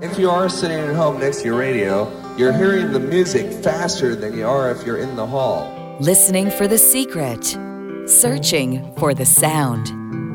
If you are sitting at home next to your radio, you're hearing the music faster than you are if you're in the hall. Listening for the secret, searching for the sound.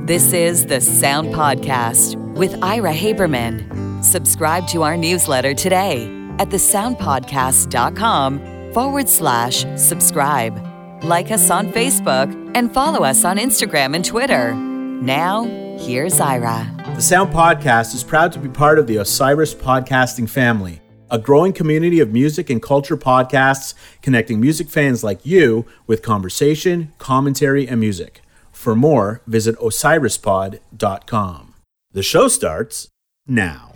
This is the Sound Podcast with Ira Haberman. Subscribe to our newsletter today at thesoundpodcast.com forward slash subscribe. Like us on Facebook and follow us on Instagram and Twitter. Now, here's Ira. The Sound Podcast is proud to be part of the Osiris podcasting family, a growing community of music and culture podcasts connecting music fans like you with conversation, commentary, and music. For more, visit osirispod.com. The show starts now.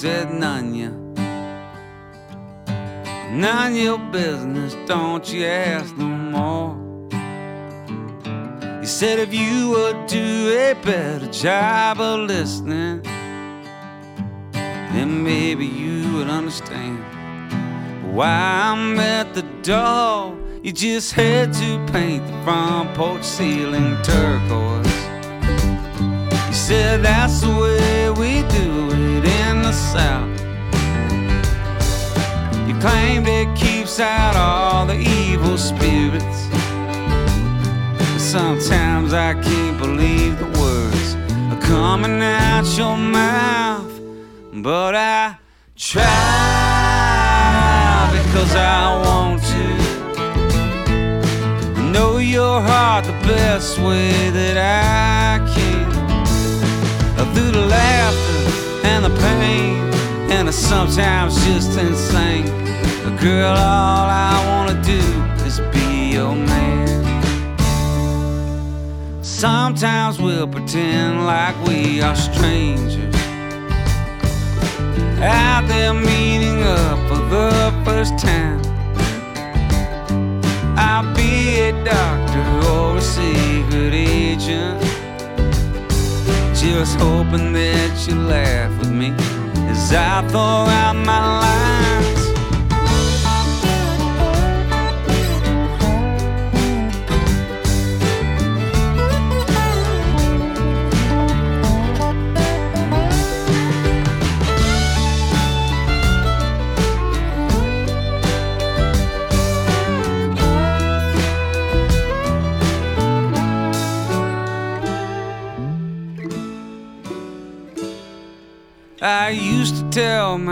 You said Nunya. None your business, don't you ask no more. You said if you would do a better job of listening, then maybe you would understand why I'm at the door. You just had to paint the front porch ceiling turquoise. You said that's the way we do South. You claimed it keeps out all the evil spirits. But sometimes I can't believe the words are coming out your mouth. But I try because I want to know your heart the best way that I can through the laughter pain, and the sometimes just insane. A girl, all I wanna do is be your man. Sometimes we'll pretend like we are strangers. Out there meeting up for the first time. I'll be a doctor or a secret agent just hoping that you laugh with me as I throw out my lines.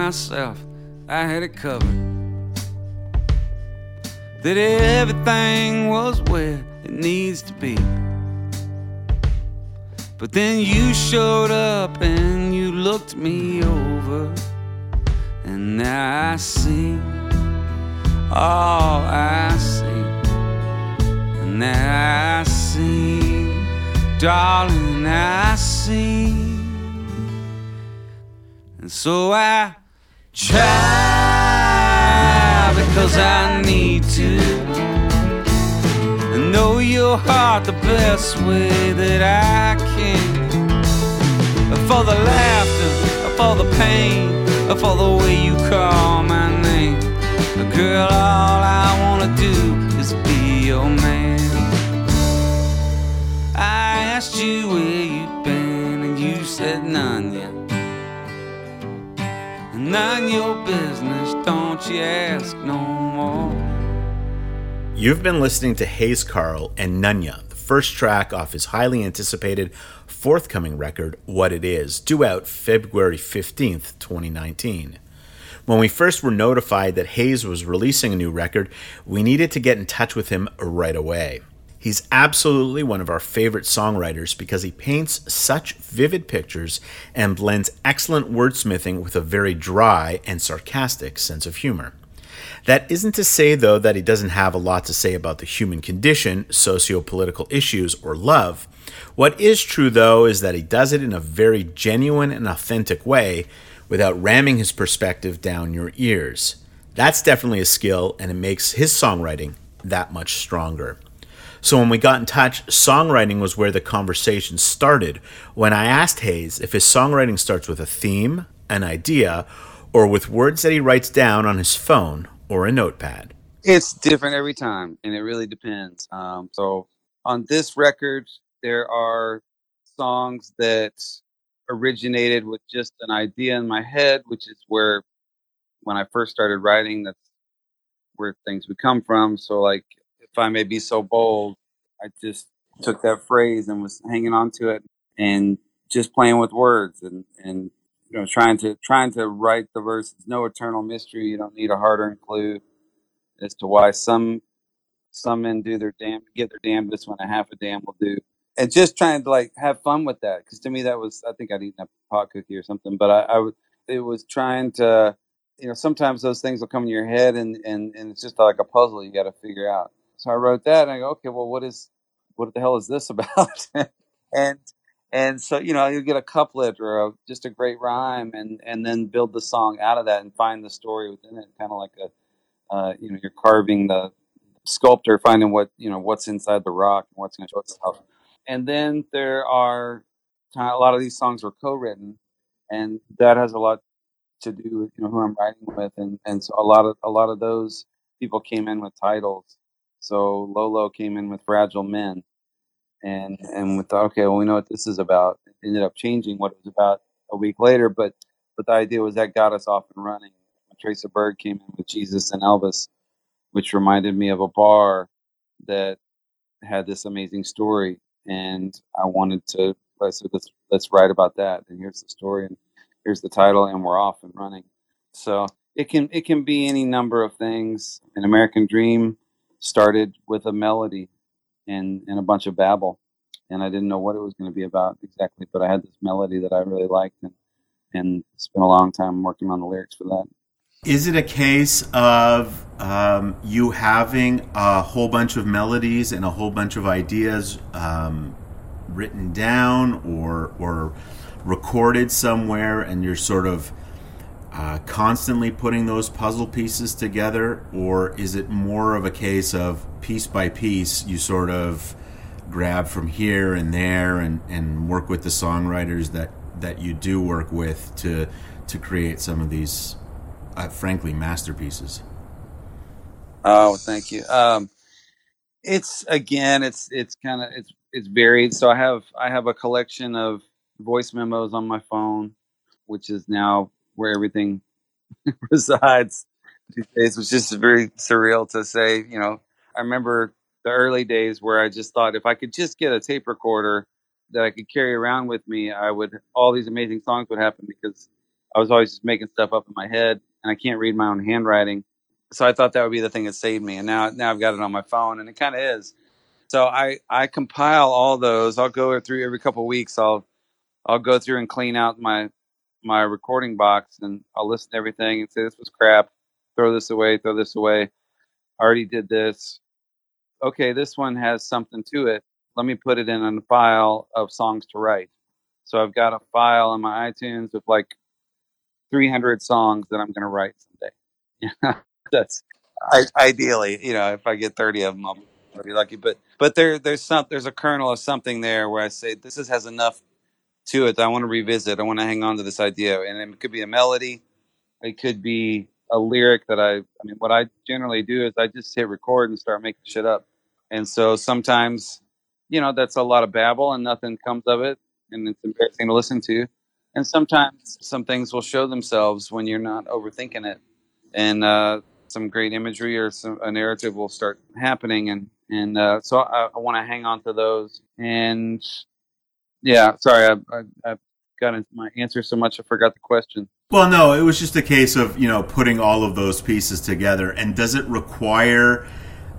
Myself I had it covered. That everything was where it needs to be. But then you showed up and you looked me over. And now I see all I see. And now I see, darling, I see. And so I try because I need to know your heart the best way that I can. For the laughter, for the pain, for the way you call my name. Girl, all I wanna do is be your man. I asked you where you've been, and you said none yet. None your business, don't you ask no more. You've been listening to Hayes Carll and Nunya, the first track off his highly anticipated forthcoming record, What It Is, due out February 15th, 2019. When we first were notified that Hayes was releasing a new record, we needed to get in touch with him right away. He's absolutely one of our favorite songwriters because he paints such vivid pictures and blends excellent wordsmithing with a very dry and sarcastic sense of humor. That isn't to say, though, that he doesn't have a lot to say about the human condition, socio political issues, or love. What is true, though, is that he does it in a very genuine and authentic way without ramming his perspective down your ears. That's definitely a skill, and it makes his songwriting that much stronger. So when we got in touch, songwriting was where the conversation started. When I asked Hayes if his songwriting starts with a theme, an idea, or with words that he writes down on his phone or a notepad? It's different every time, and it really depends. Um, so on this record, there are songs that originated with just an idea in my head, which is where when I first started writing, that's where things would come from. So like, if I may be so bold, I just took that phrase and was hanging on to it and just playing with words and, and you know trying to trying to write the verses. No eternal mystery. You don't need a hard-earned clue as to why some some men do their damn get their damnedest when a half a damn will do. And just trying to like have fun with that because to me that was I think I'd eaten a pot cookie or something, but I, I was it was trying to you know sometimes those things will come in your head and and and it's just like a puzzle you got to figure out. So I wrote that and I go okay well what is what the hell is this about? and and so you know you get a couplet or a, just a great rhyme and and then build the song out of that and find the story within it kind of like a uh, you know you're carving the sculptor finding what you know what's inside the rock and what's going to show itself and then there are a lot of these songs were co-written and that has a lot to do with you know who i'm writing with and and so a lot of a lot of those people came in with titles so lolo came in with fragile men and and we thought, okay, well, we know what this is about. It ended up changing what it was about a week later, but but the idea was that got us off and running. Matraca Berg came in with Jesus and Elvis, which reminded me of a bar that had this amazing story, and I wanted to. Said, let's let's write about that, and here's the story, and here's the title, and we're off and running. So it can it can be any number of things. An American Dream started with a melody and and a bunch of babble, and I didn't know what it was going to be about exactly, but I had this melody that I really liked, and and spent a long time working on the lyrics for that. Is it a case of um, you having a whole bunch of melodies and a whole bunch of ideas um, written down or or recorded somewhere, and you're sort of uh, constantly putting those puzzle pieces together, or is it more of a case of piece by piece you sort of grab from here and there and, and work with the songwriters that, that you do work with to to create some of these, uh, frankly, masterpieces? Oh, thank you. Um, it's again, it's it's kind of it's it's varied. So I have I have a collection of voice memos on my phone, which is now where everything resides these days, which is very surreal to say. You know, I remember the early days where I just thought if I could just get a tape recorder that I could carry around with me, I would all these amazing songs would happen because I was always just making stuff up in my head and I can't read my own handwriting. So I thought that would be the thing that saved me. And now now I've got it on my phone and it kind of is. So I I compile all those. I'll go through every couple weeks. I'll I'll go through and clean out my my recording box and I'll listen to everything and say this was crap. Throw this away. Throw this away. I already did this. Okay, this one has something to it. Let me put it in a file of songs to write. So I've got a file in my iTunes with like 300 songs that I'm going to write someday. Yeah, that's I, ideally, you know, if I get 30 of them, I'll be lucky. But but there there's some there's a kernel of something there where I say this is, has enough to it that I want to revisit. I want to hang on to this idea, and it could be a melody, it could be a lyric that I. I mean, what I generally do is I just hit record and start making shit up, and so sometimes, you know, that's a lot of babble and nothing comes of it, and it's embarrassing to listen to. And sometimes some things will show themselves when you're not overthinking it, and uh, some great imagery or some a narrative will start happening, and and uh, so I, I want to hang on to those and yeah, sorry, I, I, I got into my answer so much I forgot the question. Well, no, it was just a case of you know putting all of those pieces together. And does it require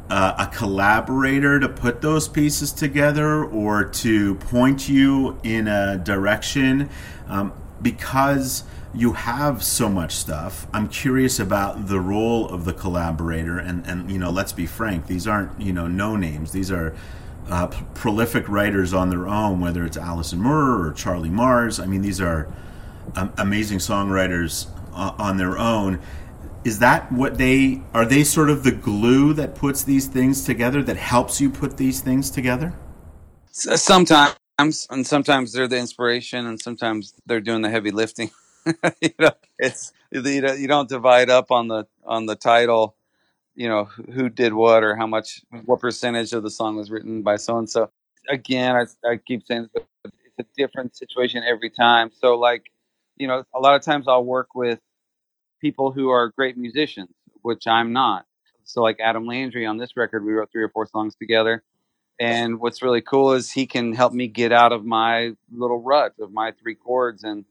uh, a collaborator to put those pieces together, or to point you in a direction? Um, because you have so much stuff. I'm curious about the role of the collaborator, and and you know, let's be frank, these aren't you know no names. These are uh, prolific writers on their own, whether it's Allison Moorer or Charlie Mars. I mean, these are um, amazing songwriters uh, on their own. Is that what they are? They sort of the glue that puts these things together, that helps you put these things together. Sometimes, and sometimes they're the inspiration, and sometimes they're doing the heavy lifting. you know, it's you you don't divide up on the on the title. You know who did what or how much, what percentage of the song was written by so and so. Again, I, I keep saying it's a different situation every time. So, like, you know, a lot of times I'll work with people who are great musicians, which I'm not. So, like Adam Landry on this record, we wrote three or four songs together. And what's really cool is he can help me get out of my little rut of my three chords, and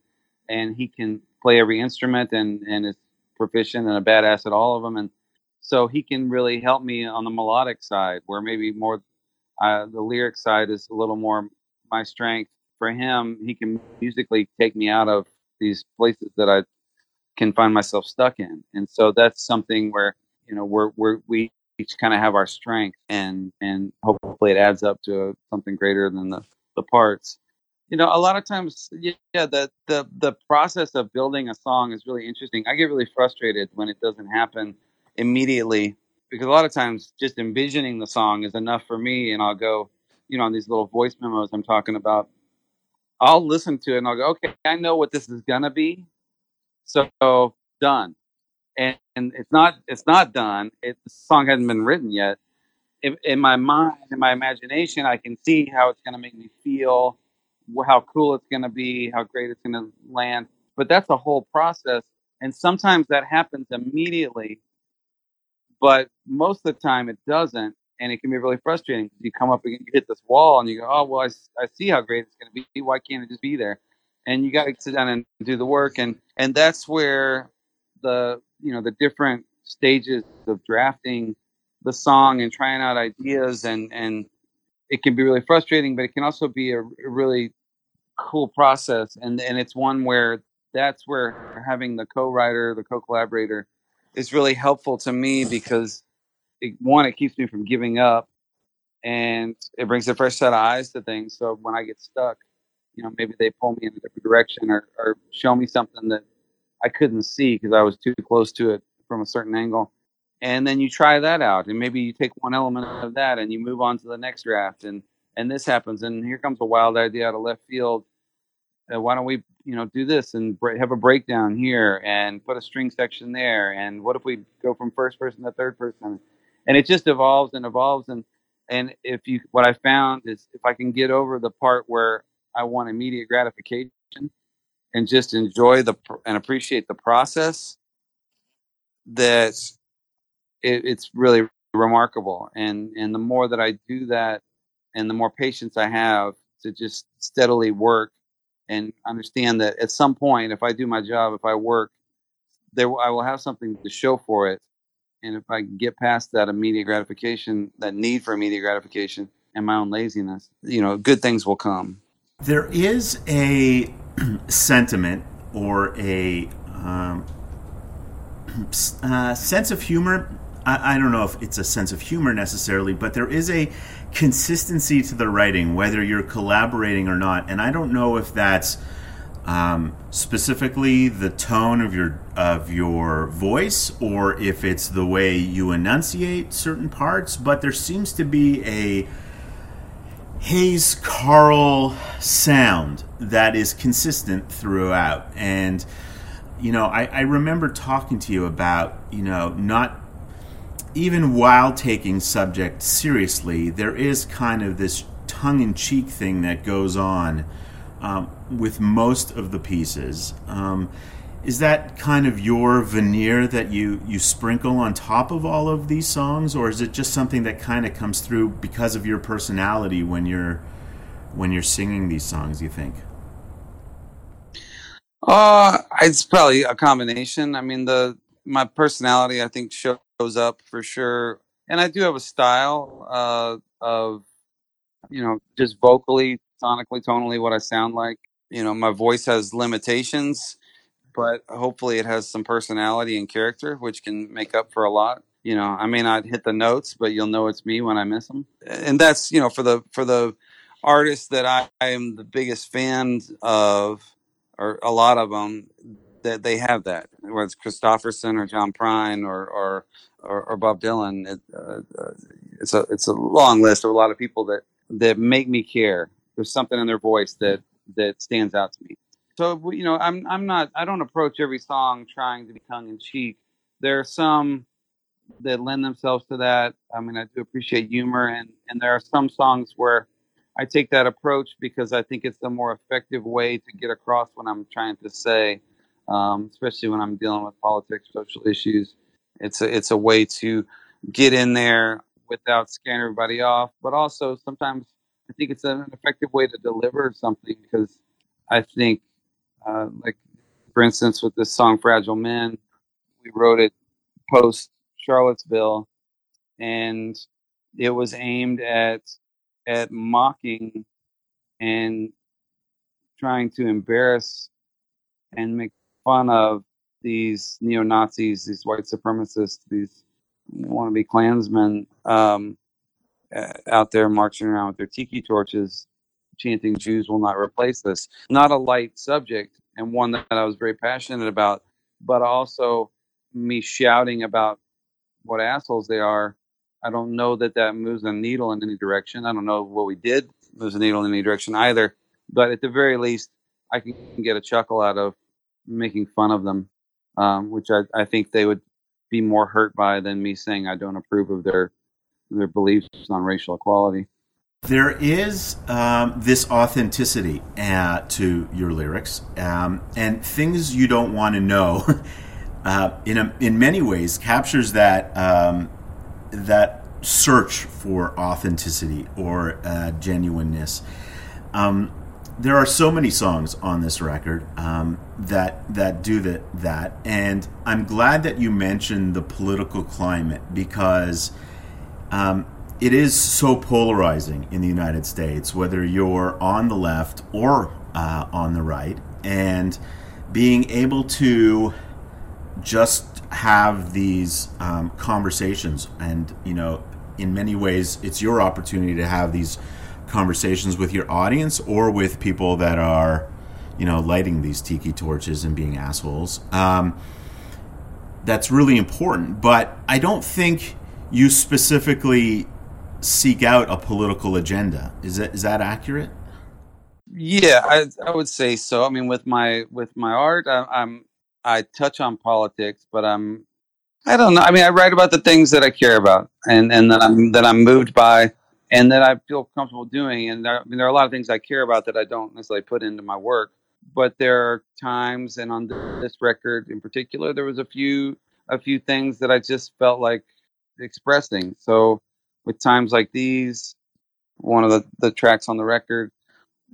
and he can play every instrument and and is proficient and a badass at all of them. And so he can really help me on the melodic side, where maybe more uh, the lyric side is a little more my strength. For him, he can musically take me out of these places that I can find myself stuck in. And so that's something where you know we're we're we each kind of have our strength and and hopefully it adds up to something greater than the the parts you know a lot of times yeah the the the process of building a song is really interesting i get really frustrated when it doesn't happen immediately because a lot of times just envisioning the song is enough for me and i'll go you know on these little voice memos i'm talking about i'll listen to it and i'll go okay i know what this is gonna be so done and, and it's not it's not done. It, the song hasn't been written yet. In, in my mind, in my imagination, I can see how it's to make me feel, how cool it's to be, how great it's to land. But that's a whole process, and sometimes that happens immediately. But most of the time, it doesn't, and it can be really frustrating because you come up and you hit this wall, and you go, "Oh, well, I, I see how great it's going to be. Why can't it just be there?" And you got to sit down and do the work, and and that's where the you know the different stages of drafting the song and trying out ideas and and it can be really frustrating but it can also be a, a really cool process and and it's one where that's where having the co-writer the co-collaborator is really helpful to me because it, one it keeps me from giving up and it brings a fresh set of eyes to things so when i get stuck you know maybe they pull me in a different direction or, or show me something that I couldn't see because I was too close to it from a certain angle. And then you try that out, and maybe you take one element of that, and you move on to the next draft, and and this happens, and here comes a wild idea out of left field. Uh, why don't we, you know, do this and have a breakdown here, and put a string section there, and what if we go from first person to third person, and it just evolves and evolves, and and if you, what I found is if I can get over the part where I want immediate gratification and just enjoy the and appreciate the process that it, it's really remarkable. And and the more that i do that and the more patience i have to just steadily work and understand that at some point if i do my job if i work there i will have something to show for it and if i get past that immediate gratification that need for immediate gratification and my own laziness you know good things will come there is a sentiment or a um, uh, sense of humor. I, I, don't know if it's a sense of humor necessarily, but there is a consistency to the writing, whether you're collaborating or not. And I don't know if that's um, specifically the tone of your of your voice or if it's the way you enunciate certain parts. But there seems to be a Hayes Carll sound that is consistent throughout. And, you know, I, I remember talking to you about, you know, not even while taking subject seriously, there is kind of this tongue in cheek thing that goes on um, with most of the pieces. Um, is that kind of your veneer that you you sprinkle on top of all of these songs or is it just something that kind of comes through because of your personality when you're when you're singing these songs you think uh it's probably a combination i mean the my personality i think shows up for sure and i do have a style uh of you know just vocally sonically tonally what i sound like you know my voice has limitations but hopefully it has some personality and character, which can make up for a lot. You know, I may not hit the notes, but you'll know it's me when I miss them. And that's you know for the for the artists that I, I am the biggest fan of, or a lot of them that they have that, whether it's Kristofferson or John Prine or or or, or Bob Dylan. It, uh, uh, it's a it's a long list of a lot of people that that make me care. There's something in their voice that that stands out to me so you know, I'm I'm not I don't approach every song trying to be tongue in cheek. There are some that lend themselves to that. I mean, I do appreciate humor, and and there are some songs where I take that approach because I think it's the more effective way to get across what I'm trying to say, um, especially when I'm dealing with politics, social issues. It's a it's a way to get in there without scaring everybody off, but also sometimes I think it's an effective way to deliver something because I think, uh, like for instance, with this song "Fragile Men," we wrote it post Charlottesville, and it was aimed at at mocking and trying to embarrass and make fun of these neo Nazis, these white supremacists, these wannabe Klansmen um, out there marching around with their tiki torches, chanting "Jews will not replace us." Not a light subject, and one that I was very passionate about, but also me shouting about what assholes they are. I don't know that that moves a needle in any direction. I don't know what we did moves a needle in any direction either. But at the very least, I can get a chuckle out of making fun of them, um, which I, I think they would be more hurt by than me saying I don't approve of their their beliefs on racial equality. There is um, this authenticity uh, to your lyrics, um, and things you don't want to know. uh, in a, in many ways, captures that um, that search for authenticity or uh, genuineness. Um, there are so many songs on this record um, that that do that that, and I'm glad that you mentioned the political climate because um, it is so polarizing in the United States, whether you're on the left or uh, on the right, and being able to just have these um, conversations, and you know, in many ways, it's your opportunity to have these conversations with your audience or with people that are, you know, lighting these tiki torches and being assholes. Um, that's really important, but I don't think you specifically seek out a political agenda. Is that is that accurate? Yeah, I I would say so. I mean, with my with my art, I, I'm I touch on politics, but I'm I don't know. I mean, I write about the things that I care about, and and that I'm that I'm moved by, and that I feel comfortable doing. And I mean, there are a lot of things I care about that I don't necessarily put into my work. But there are times, and on this record in particular, there was a few a few things that I just felt like expressing. So with times like these, one of the, the tracks on the record,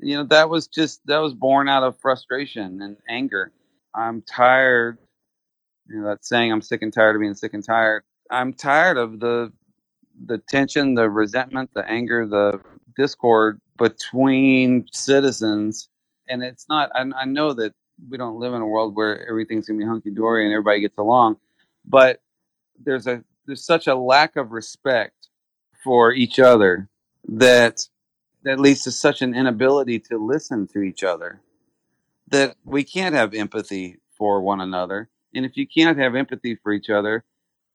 you know, that was just that was born out of frustration and anger. I'm tired. You know, that saying, I'm sick and tired of being sick and tired. I'm tired of the the tension, the resentment, the anger, the discord between citizens. And it's not, I, I know that we don't live in a world where everything's going to be hunky dory and everybody gets along, but there's a there's such a lack of respect for each other that that leads to such an inability to listen to each other that we can't have empathy for one another and if you can't have empathy for each other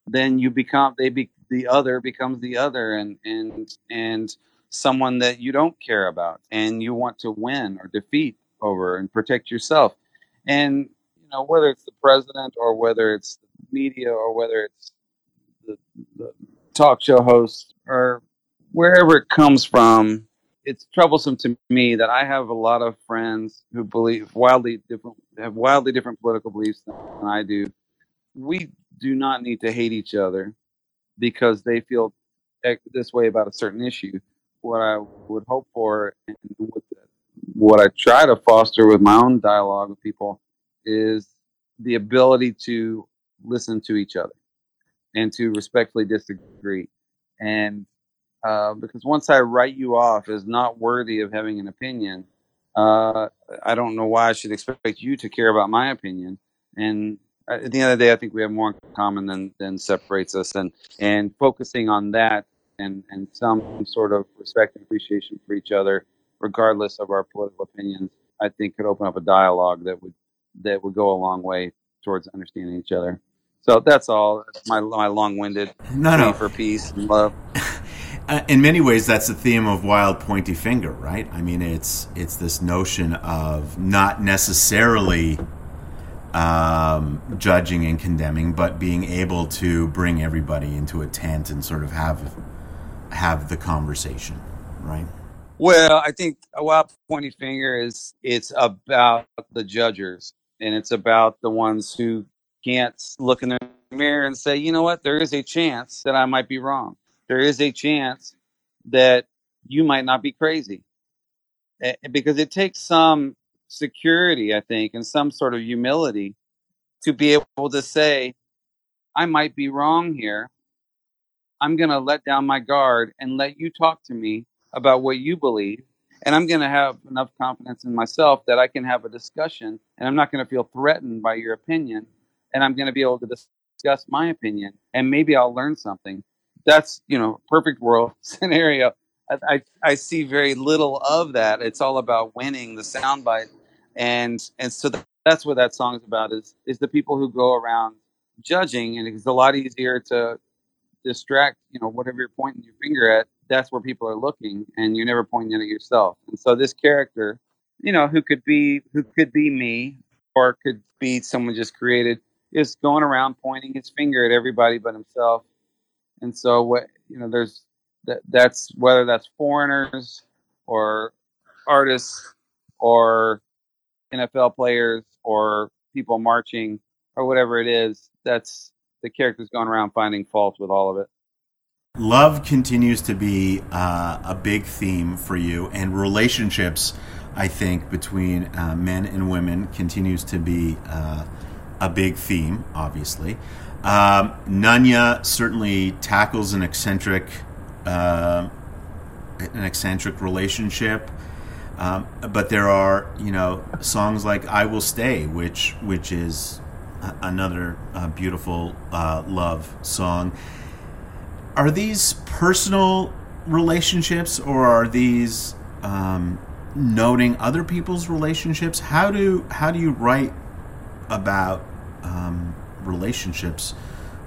then you become they be the other becomes the other and and and someone that you don't care about and you want to win or defeat over and protect yourself and you know whether it's the president or whether it's the media or whether it's the, the talk show host or wherever it comes from, it's troublesome to me that I have a lot of friends who believe wildly different have wildly different political beliefs than I do. We do not need to hate each other because they feel this way about a certain issue. What I would hope for, and what I try to foster with my own dialogue with people, is the ability to listen to each other and to respectfully disagree. And uh, because once I write you off as not worthy of having an opinion, uh, I don't know why I should expect you to care about my opinion. And at the end of the day, I think we have more in common than, than separates us. And, and focusing on that and, and some sort of respect and appreciation for each other, regardless of our political opinions, I think could open up a dialogue that would that would go a long way towards understanding each other. So that's all. That's my my long winded no, no. for peace and love. uh, in many ways, that's the theme of Wild Pointy Finger, right? I mean, it's it's this notion of not necessarily um, judging and condemning, but being able to bring everybody into a tent and sort of have have the conversation, right? Well, I think a wild pointy finger is it's about the judges and it's about the ones who can't look in the mirror and say, you know what, there is a chance that I might be wrong. There is a chance that you might not be crazy. Because it takes some security, I think, and some sort of humility to be able to say, I might be wrong here. I'm going to let down my guard and let you talk to me about what you believe. And I'm going to have enough confidence in myself that I can have a discussion and I'm not going to feel threatened by your opinion. And I'm going to be able to discuss my opinion and maybe I'll learn something. That's, you know, perfect world scenario. I, I, I see very little of that. It's all about winning the soundbite. And, and so that's what that song is about is, is the people who go around judging. And it's a lot easier to distract, you know, whatever you're pointing your finger at that's where people are looking and you're never pointing at yourself. And so this character, you know, who could be who could be me or could be someone just created is going around pointing his finger at everybody but himself. And so what you know, there's that that's whether that's foreigners or artists or NFL players or people marching or whatever it is, that's the character's going around finding fault with all of it. Love continues to be uh, a big theme for you, and relationships, I think, between uh, men and women continues to be uh, a big theme, obviously. Um, Nunya certainly tackles an eccentric, uh, an eccentric relationship. Um, but there are, you know, songs like "I Will Stay," which which is another uh, beautiful uh, love song are these personal relationships or are these um, noting other people's relationships? How do how do you write about um, relationships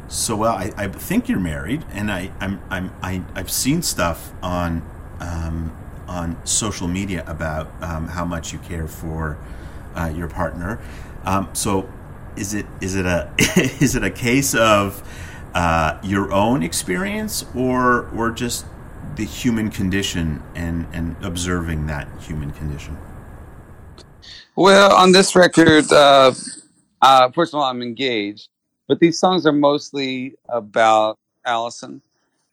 so well? I, I, think you're married, and I I'm, I'm I, I've seen stuff on um, on social media about um, how much you care for uh, your partner. Um, so is it is it a is it a case of uh, your own experience or or just the human condition and and observing that human condition well on this record uh, uh, first of all i'm engaged but these songs are mostly about allison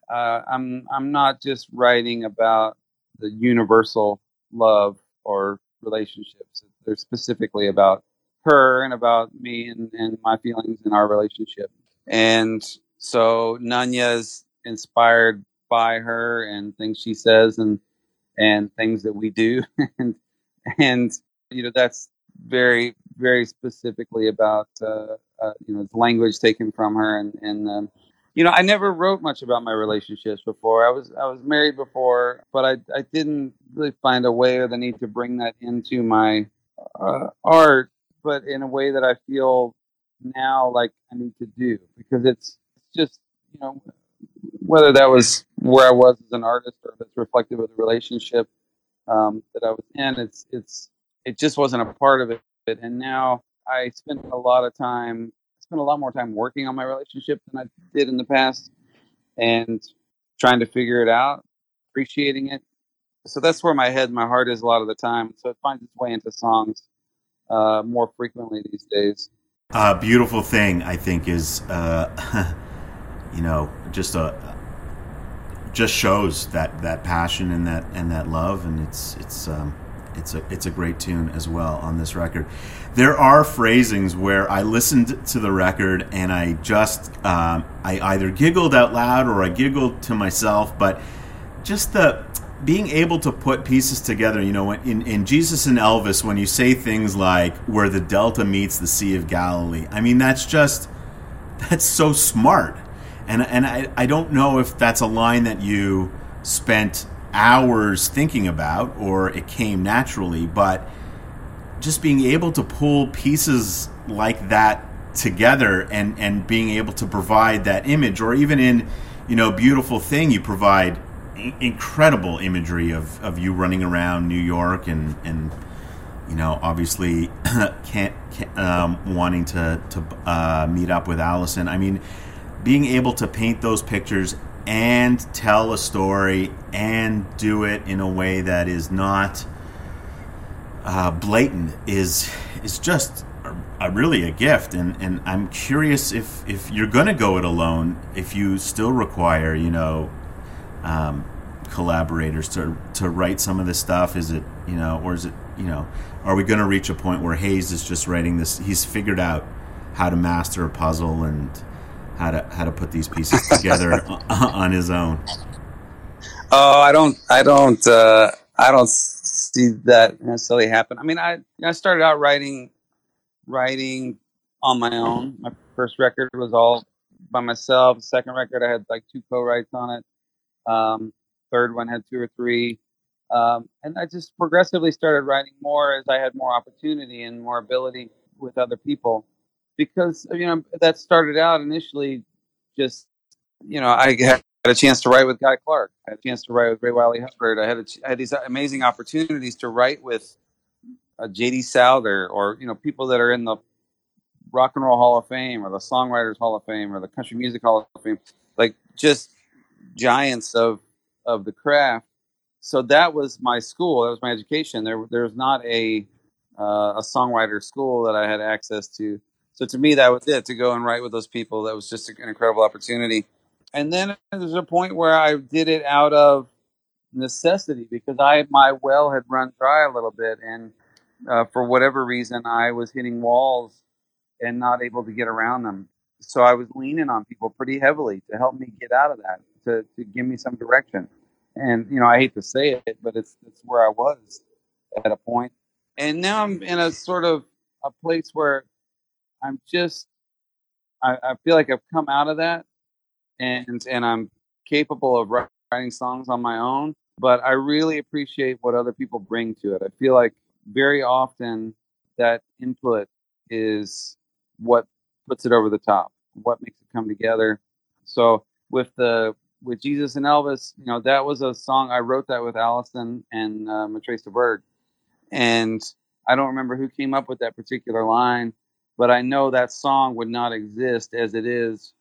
uh, i'm i'm not just writing about the universal love or relationships. They're specifically about her and about me and, and my feelings in our relationship. And so Nunya's inspired by her and things she says and and things that we do. And and you know that's very very specifically about uh, uh, you know the language taken from her and and um, you know I never wrote much about my relationships before I was I was married before but I I didn't really find a way or the need to bring that into my uh, art but in a way that I feel now like I need to do because it's just you know whether that was where I was as an artist or that's reflective of the relationship um, that I was in. It's it's it just wasn't a part of it. And now I spend a lot of time, I spend a lot more time working on my relationship than I did in the past, and trying to figure it out, appreciating it. So that's where my head, my heart is a lot of the time. So it finds its way into songs uh, more frequently these days. A beautiful thing, I think, is. Uh, you know, just a just shows that that passion and that and that love, and it's it's um, it's a it's a great tune as well on this record. There are phrasings where I listened to the record and I just um, I either giggled out loud or I giggled to myself, but just the being able to put pieces together, you know, in, in Jesus and Elvis, when you say things like where the Delta meets the Sea of Galilee, I mean, that's just, that's so smart and and I, I don't know if that's a line that you spent hours thinking about or it came naturally, but just being able to pull pieces like that together and and being able to provide that image or even in you know beautiful thing you provide incredible imagery of, of you running around New York and and you know obviously can't, can't um, wanting to to uh, meet up with Allison. I mean, being able to paint those pictures and tell a story and do it in a way that is not uh, blatant is is just a, a really a gift. And, and I'm curious if, if you're gonna go it alone if you still require you know um, collaborators to to write some of this stuff. Is it you know or is it you know are we gonna reach a point where Hayes is just writing this he's figured out how to master a puzzle and how to how to put these pieces together on his own oh I don't I don't uh, I don't see that necessarily happen. I mean, I you know, I started out writing writing on my own. My first record was all by myself. The second record, I had like two co-writes on it. Um, third one had two or three. Um, and I just progressively started writing more as I had more opportunity and more ability with other people. Because you know that started out initially just you know I had a chance to write with Guy Clark. I had a chance to write with Ray Wylie Hubbard, I had, had these amazing opportunities to write with uh, J.D. Souther or you know people that are in the Rock and Roll Hall of Fame or the Songwriters Hall of Fame or the Country Music Hall of Fame, like just giants of of the craft. So that was my school. That was my education. There there was not a uh, a songwriter school that I had access to. So to me, that was it. To go and write with those people, that was just an incredible opportunity and then there's a point where I did it out of necessity because I my well had run dry a little bit, and uh, for whatever reason, I was hitting walls and not able to get around them. So I was leaning on people pretty heavily to help me get out of that, to to give me some direction. And you know, I hate to say it, but it's it's where I was at a point. And now I'm in a sort of a place where I'm just I, I feel like I've come out of that and and I'm capable of writing songs on my own. But I really appreciate what other people bring to it. I feel like very often that input is what puts it over the top, what makes it come together. So with the with Jesus and Elvis, you know, that was a song I wrote that with Allison and uh, Matraca Berg, and I don't remember who came up with that particular line, but I know that song would not exist as it is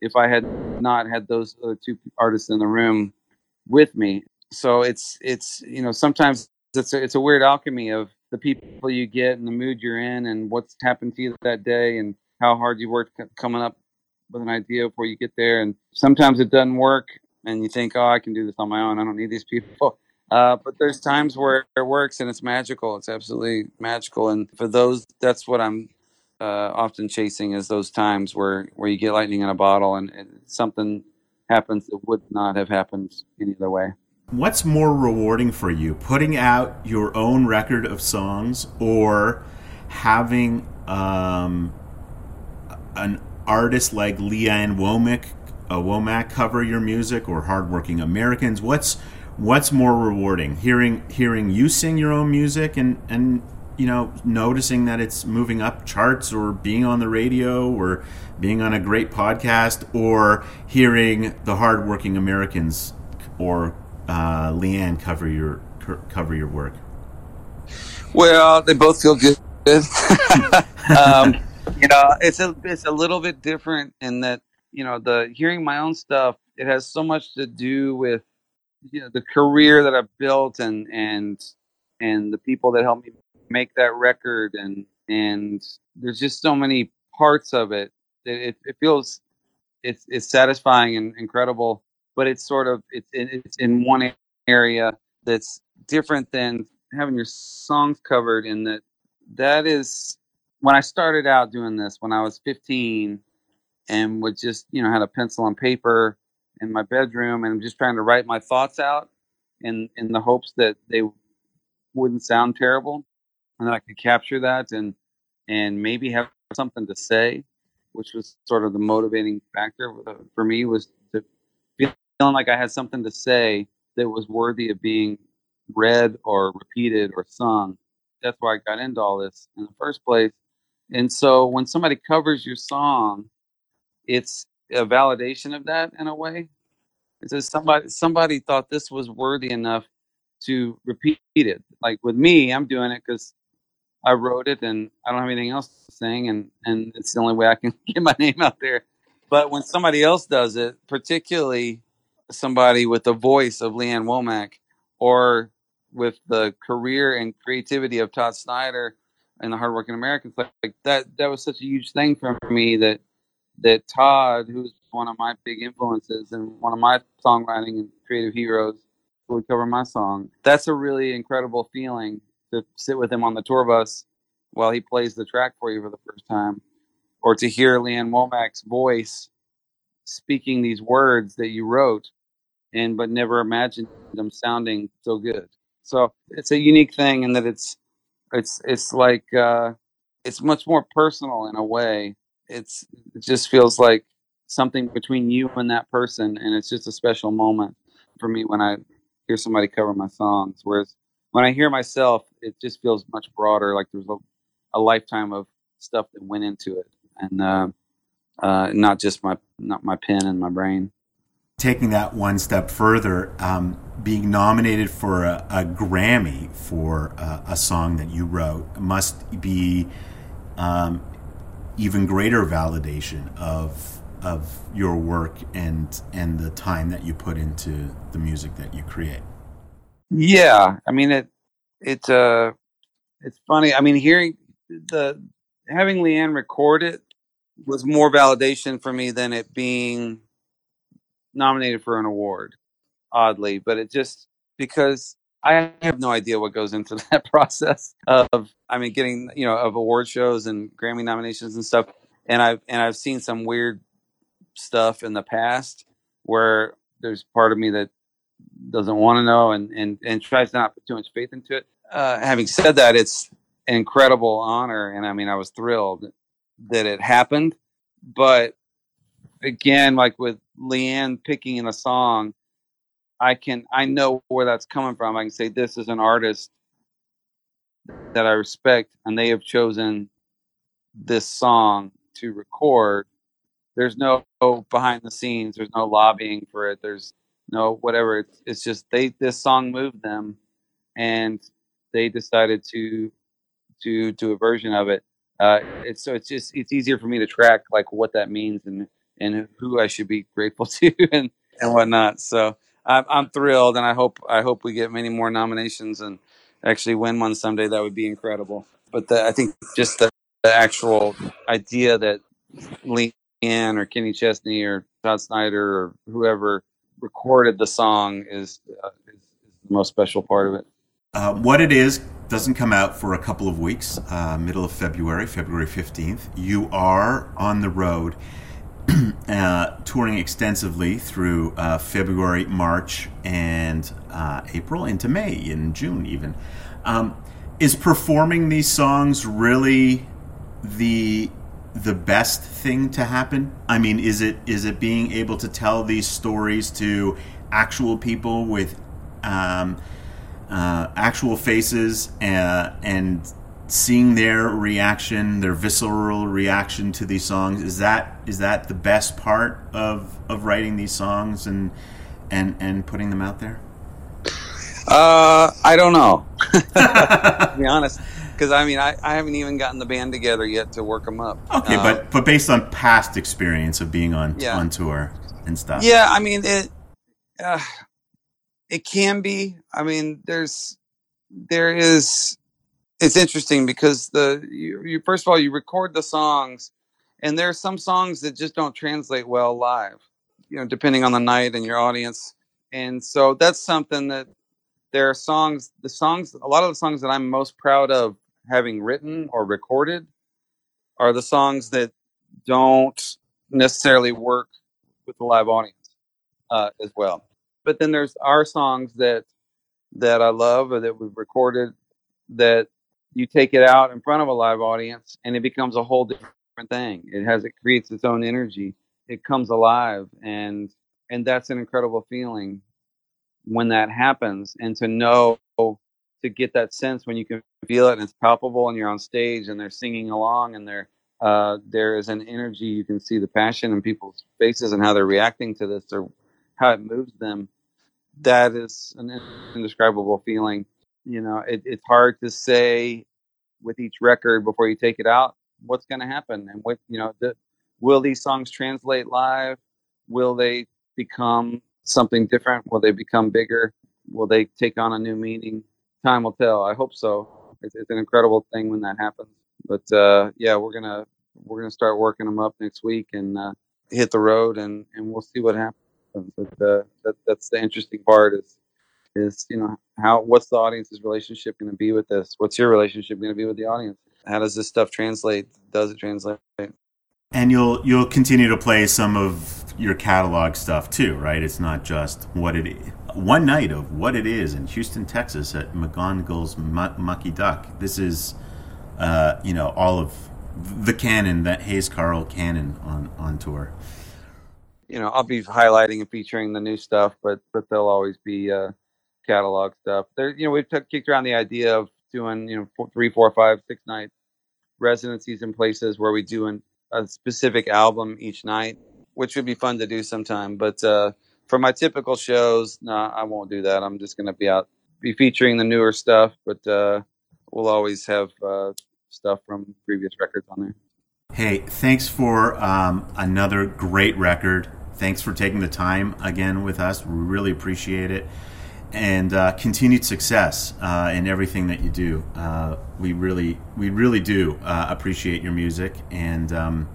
if I had not had those other two artists in the room with me. So it's it's you know sometimes it's a, it's a weird alchemy of the people you get and the mood you're in and what's happened to you that day and how hard you worked coming up with an idea before you get there. And sometimes it doesn't work and you think, oh, I can do this on my own. I don't need these people. Uh, but there's times where it works and it's magical. It's absolutely magical. And for those, that's what I'm uh, often chasing is those times where where you get lightning in a bottle and, something happens that would not have happened any other way. What's more rewarding for you, putting out your own record of songs or having um, an artist like Lee Ann Womack, uh, Womack cover your music or Hardworking Americans? What's what's more rewarding, hearing hearing you sing your own music and and you know, noticing that it's moving up charts or being on the radio or being on a great podcast or hearing the hardworking Americans or uh, Lee Ann cover your cover your work? Well, they both feel good. um, you know, it's a it's a little bit different in that you know the hearing my own stuff. It has so much to do with you know the career that I've built and and and the people that helped me make that record and and there's just so many parts of it it, it feels it's it's satisfying and incredible but it's sort of it's it's in one area that's different than having your songs covered in that that is when I started out doing this when I was 15 and would just you know had a pencil and paper in my bedroom and I'm just trying to write my thoughts out in in the hopes that they wouldn't sound terrible and I could capture that and and maybe have something to say, which was sort of the motivating factor for me was to feeling like I had something to say that was worthy of being read or repeated or sung. That's why I got into all this in the first place. And so when somebody covers your song, it's a validation of that in a way. It says somebody somebody thought this was worthy enough to repeat it. Like with me, I'm doing it because I wrote it and I don't have anything else to sing, and and it's the only way I can get my name out there. But when somebody else does it, particularly somebody with the voice of Lee Ann Womack or with the career and creativity of Todd Snider and the Hardworking Americans, like that, that was such a huge thing for me that that Todd, who's one of my big influences and one of my songwriting and creative heroes, would cover my song. That's a really incredible feeling to sit with him on the tour bus while he plays the track for you for the first time, or to hear Lee Ann Womack's voice speaking these words that you wrote and but never imagined them sounding so good. So it's a unique thing in that it's it's it's like uh, it's much more personal in a way. It's it just feels like something between you and that person, and it's just a special moment for me when I hear somebody cover my songs. Whereas when I hear myself, it just feels much broader. Like there's a, a lifetime of stuff that went into it, and uh, uh, not just my not my pen and my brain taking that one step further, um, being nominated for a, a Grammy for a, a, song that you wrote must be um, even greater validation of of your work and and the time that you put into the music that you create. Yeah, I mean it. It uh, it's funny. I mean, hearing the having Lee Ann record it was more validation for me than it being nominated for an award, oddly, but it just because I have no idea what goes into that process of I mean getting you know of award shows and Grammy nominations and stuff. And I've and I've seen some weird stuff in the past where there's part of me that doesn't want to know and and and tries not to put too much faith into it. Uh, having said that, it's an incredible honor, and I mean I was thrilled that it happened. But again, like with Lee Ann picking in a song, I can I know where that's coming from. I can say this is an artist that I respect, and they have chosen this song to record. There's no behind the scenes. There's no lobbying for it. There's no whatever. It's, it's just they this song moved them, and they decided to to do a version of it. Uh, it's so it's just it's easier for me to track like what that means and and who I should be grateful to and, and whatnot. So I'm, I'm thrilled, and I hope I hope we get many more nominations and actually win one someday. That would be incredible. But the, I think just the, the, actual idea that Lee Ann or Kenny Chesney or Todd Snider or whoever recorded the song is, uh, is, the most special part of it. Uh, what it is doesn't come out for a couple of weeks, uh, middle of February, February 15th. You are on the road. uh, touring extensively through uh, February, March, and uh, April into May and June, even. Um, is performing these songs really the the best thing to happen? I mean, is it is it being able to tell these stories to actual people with um, uh, actual faces uh, and seeing their reaction, their visceral reaction to these songs, is that is that the best part of of writing these songs and and and putting them out there? Uh, I don't know. To be honest, because I mean, I, I haven't even gotten the band together yet to work them up. Okay, uh, but but based on past experience of being on yeah. on tour and stuff. Yeah, I mean it. Uh, it can be. I mean, there's there is it's interesting because the you, you, first of all you record the songs and there are some songs that just don't translate well live you know depending on the night and your audience and so that's something that there are songs the songs a lot of the songs that i'm most proud of having written or recorded are the songs that don't necessarily work with the live audience uh, as well but then there's our songs that that i love or that we've recorded that you take it out in front of a live audience and it becomes a whole different thing. It has it creates its own energy. It comes alive and and that's an incredible feeling when that happens and to know to get that sense when you can feel it and it's palpable and you're on stage and they're singing along and there uh, there is an energy you can see the passion in people's faces and how they're reacting to this or how it moves them. That is an indescribable feeling. You know, it, it's hard to say with each record before you take it out what's going to happen and what you know. The, will these songs translate live? Will they become something different? Will they become bigger? Will they take on a new meaning? Time will tell. I hope so. It's, it's an incredible thing when that happens. But uh, yeah, we're gonna we're gonna start working them up next week and uh, hit the road, and, and we'll see what happens. But uh, that, that's the interesting part is is you know how what's the audience's relationship going to be with this? What's your relationship going to be with the audience? How does this stuff translate? Does it translate? And you'll you'll continue to play some of your catalog stuff too, right? It's not just what it is. One night of what it is in Houston, Texas, at McGonigle's Mucky Duck. This is, uh, you know, all of the canon that Hayes Carll canon on on tour. You know, I'll be highlighting and featuring the new stuff, but but there'll always be uh, catalog stuff. There, you know, we've t- kicked around the idea of doing you know four, three, four, five, six night residencies in places where we do an, a specific album each night which would be fun to do sometime. But uh, for my typical shows, no, nah, I won't do that. I'm just going to be out, be featuring the newer stuff, but uh, we'll always have uh, stuff from previous records on there. Hey, thanks for um, another great record. Thanks for taking the time again with us. We really appreciate it. And uh, continued success uh, in everything that you do. Uh, we really, we really do uh, appreciate your music, and um,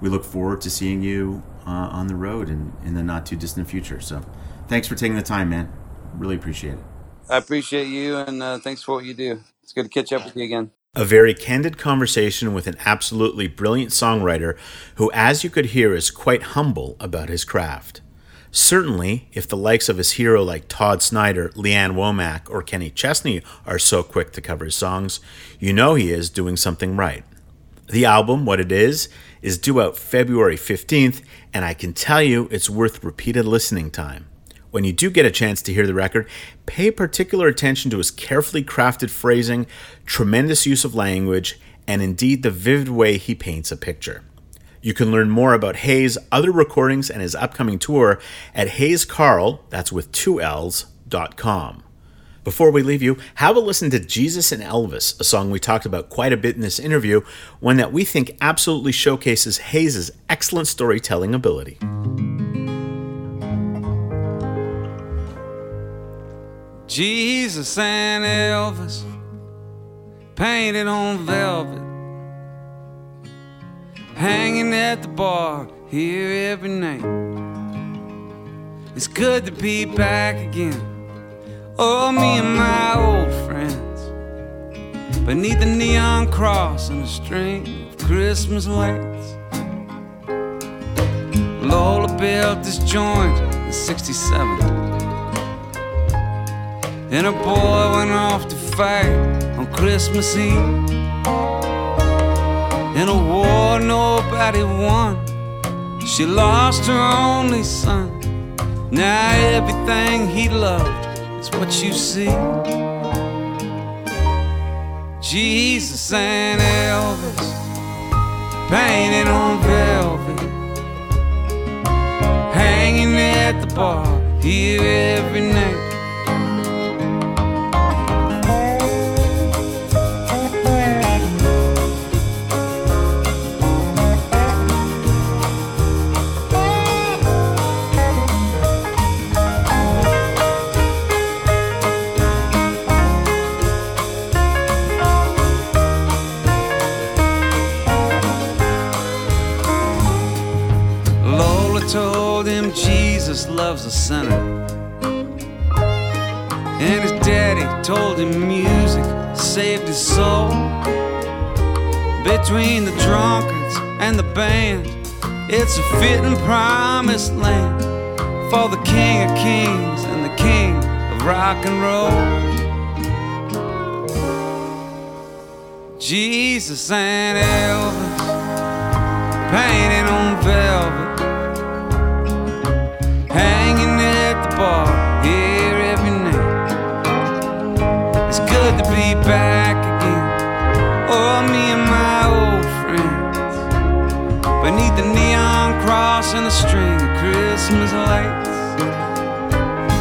we look forward to seeing you uh, on the road in, in the not too distant future. So thanks for taking the time, man. Really appreciate it. I appreciate you, and uh, thanks for what you do. It's good to catch up with you again. A very candid conversation with an absolutely brilliant songwriter who, as you could hear, is quite humble about his craft. Certainly, if the likes of his hero like Todd Snider, Lee Ann Womack, or Kenny Chesney are so quick to cover his songs, you know he is doing something right. The album, What It Is, is due out February 15th, and I can tell you it's worth repeated listening time. When you do get a chance to hear the record, pay particular attention to his carefully crafted phrasing, tremendous use of language, and indeed the vivid way he paints a picture. You can learn more about Hayes' other recordings and his upcoming tour at hayescarll, that's with two L's, dot com. Before we leave you, have a listen to Jesus and Elvis, a song we talked about quite a bit in this interview, one that we think absolutely showcases Hayes' excellent storytelling ability. Jesus and Elvis painted on velvet, hanging at the bar here every night. It's good to be back again Oh, me and my old friends beneath the neon cross and a string of Christmas lights. Lola built this joint in 67. And her boy went off to fight on Christmas Eve. In a war nobody won, she lost her only son. Now everything he loved it's what you see. Jesus and Elvis painted on velvet, hanging at the bar here every night. Between the drunkards and the band, it's a fitting promised land for the king of kings and the king of rock and roll. Jesus and Elvis painted on velvet hanging at the bar here every night. It's good to be back friends. The a string of Christmas lights.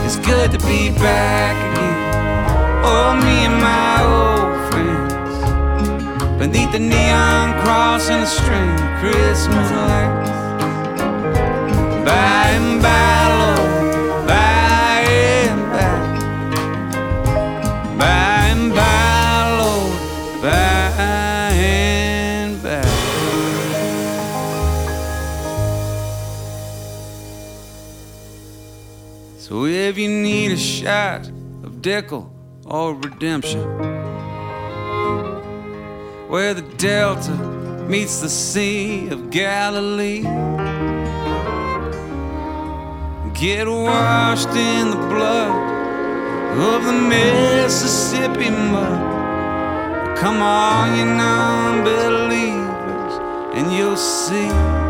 It's good to be back again. Oh, me and my old friends. Beneath the neon cross and the string of Christmas lights. By and by, of or oh, redemption, where the Delta meets the Sea of Galilee, get washed in the blood of the Mississippi mud. Come on, you non-believers, and you'll see.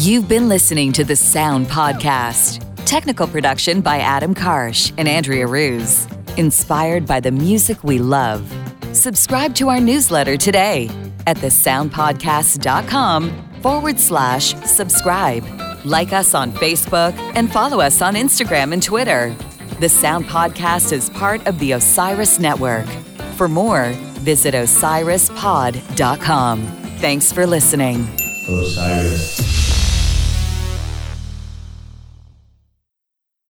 You've been listening to the Sound Podcast. Technical production by Adam Karsh and Andrea Ruse. Inspired by the music we love. Subscribe to our newsletter today at thesoundpodcast.com forward slash subscribe. Like us on Facebook and follow us on Instagram and Twitter. The Sound Podcast is part of the Osiris Network. For more, visit osirispod.com. Thanks for listening. Osiris.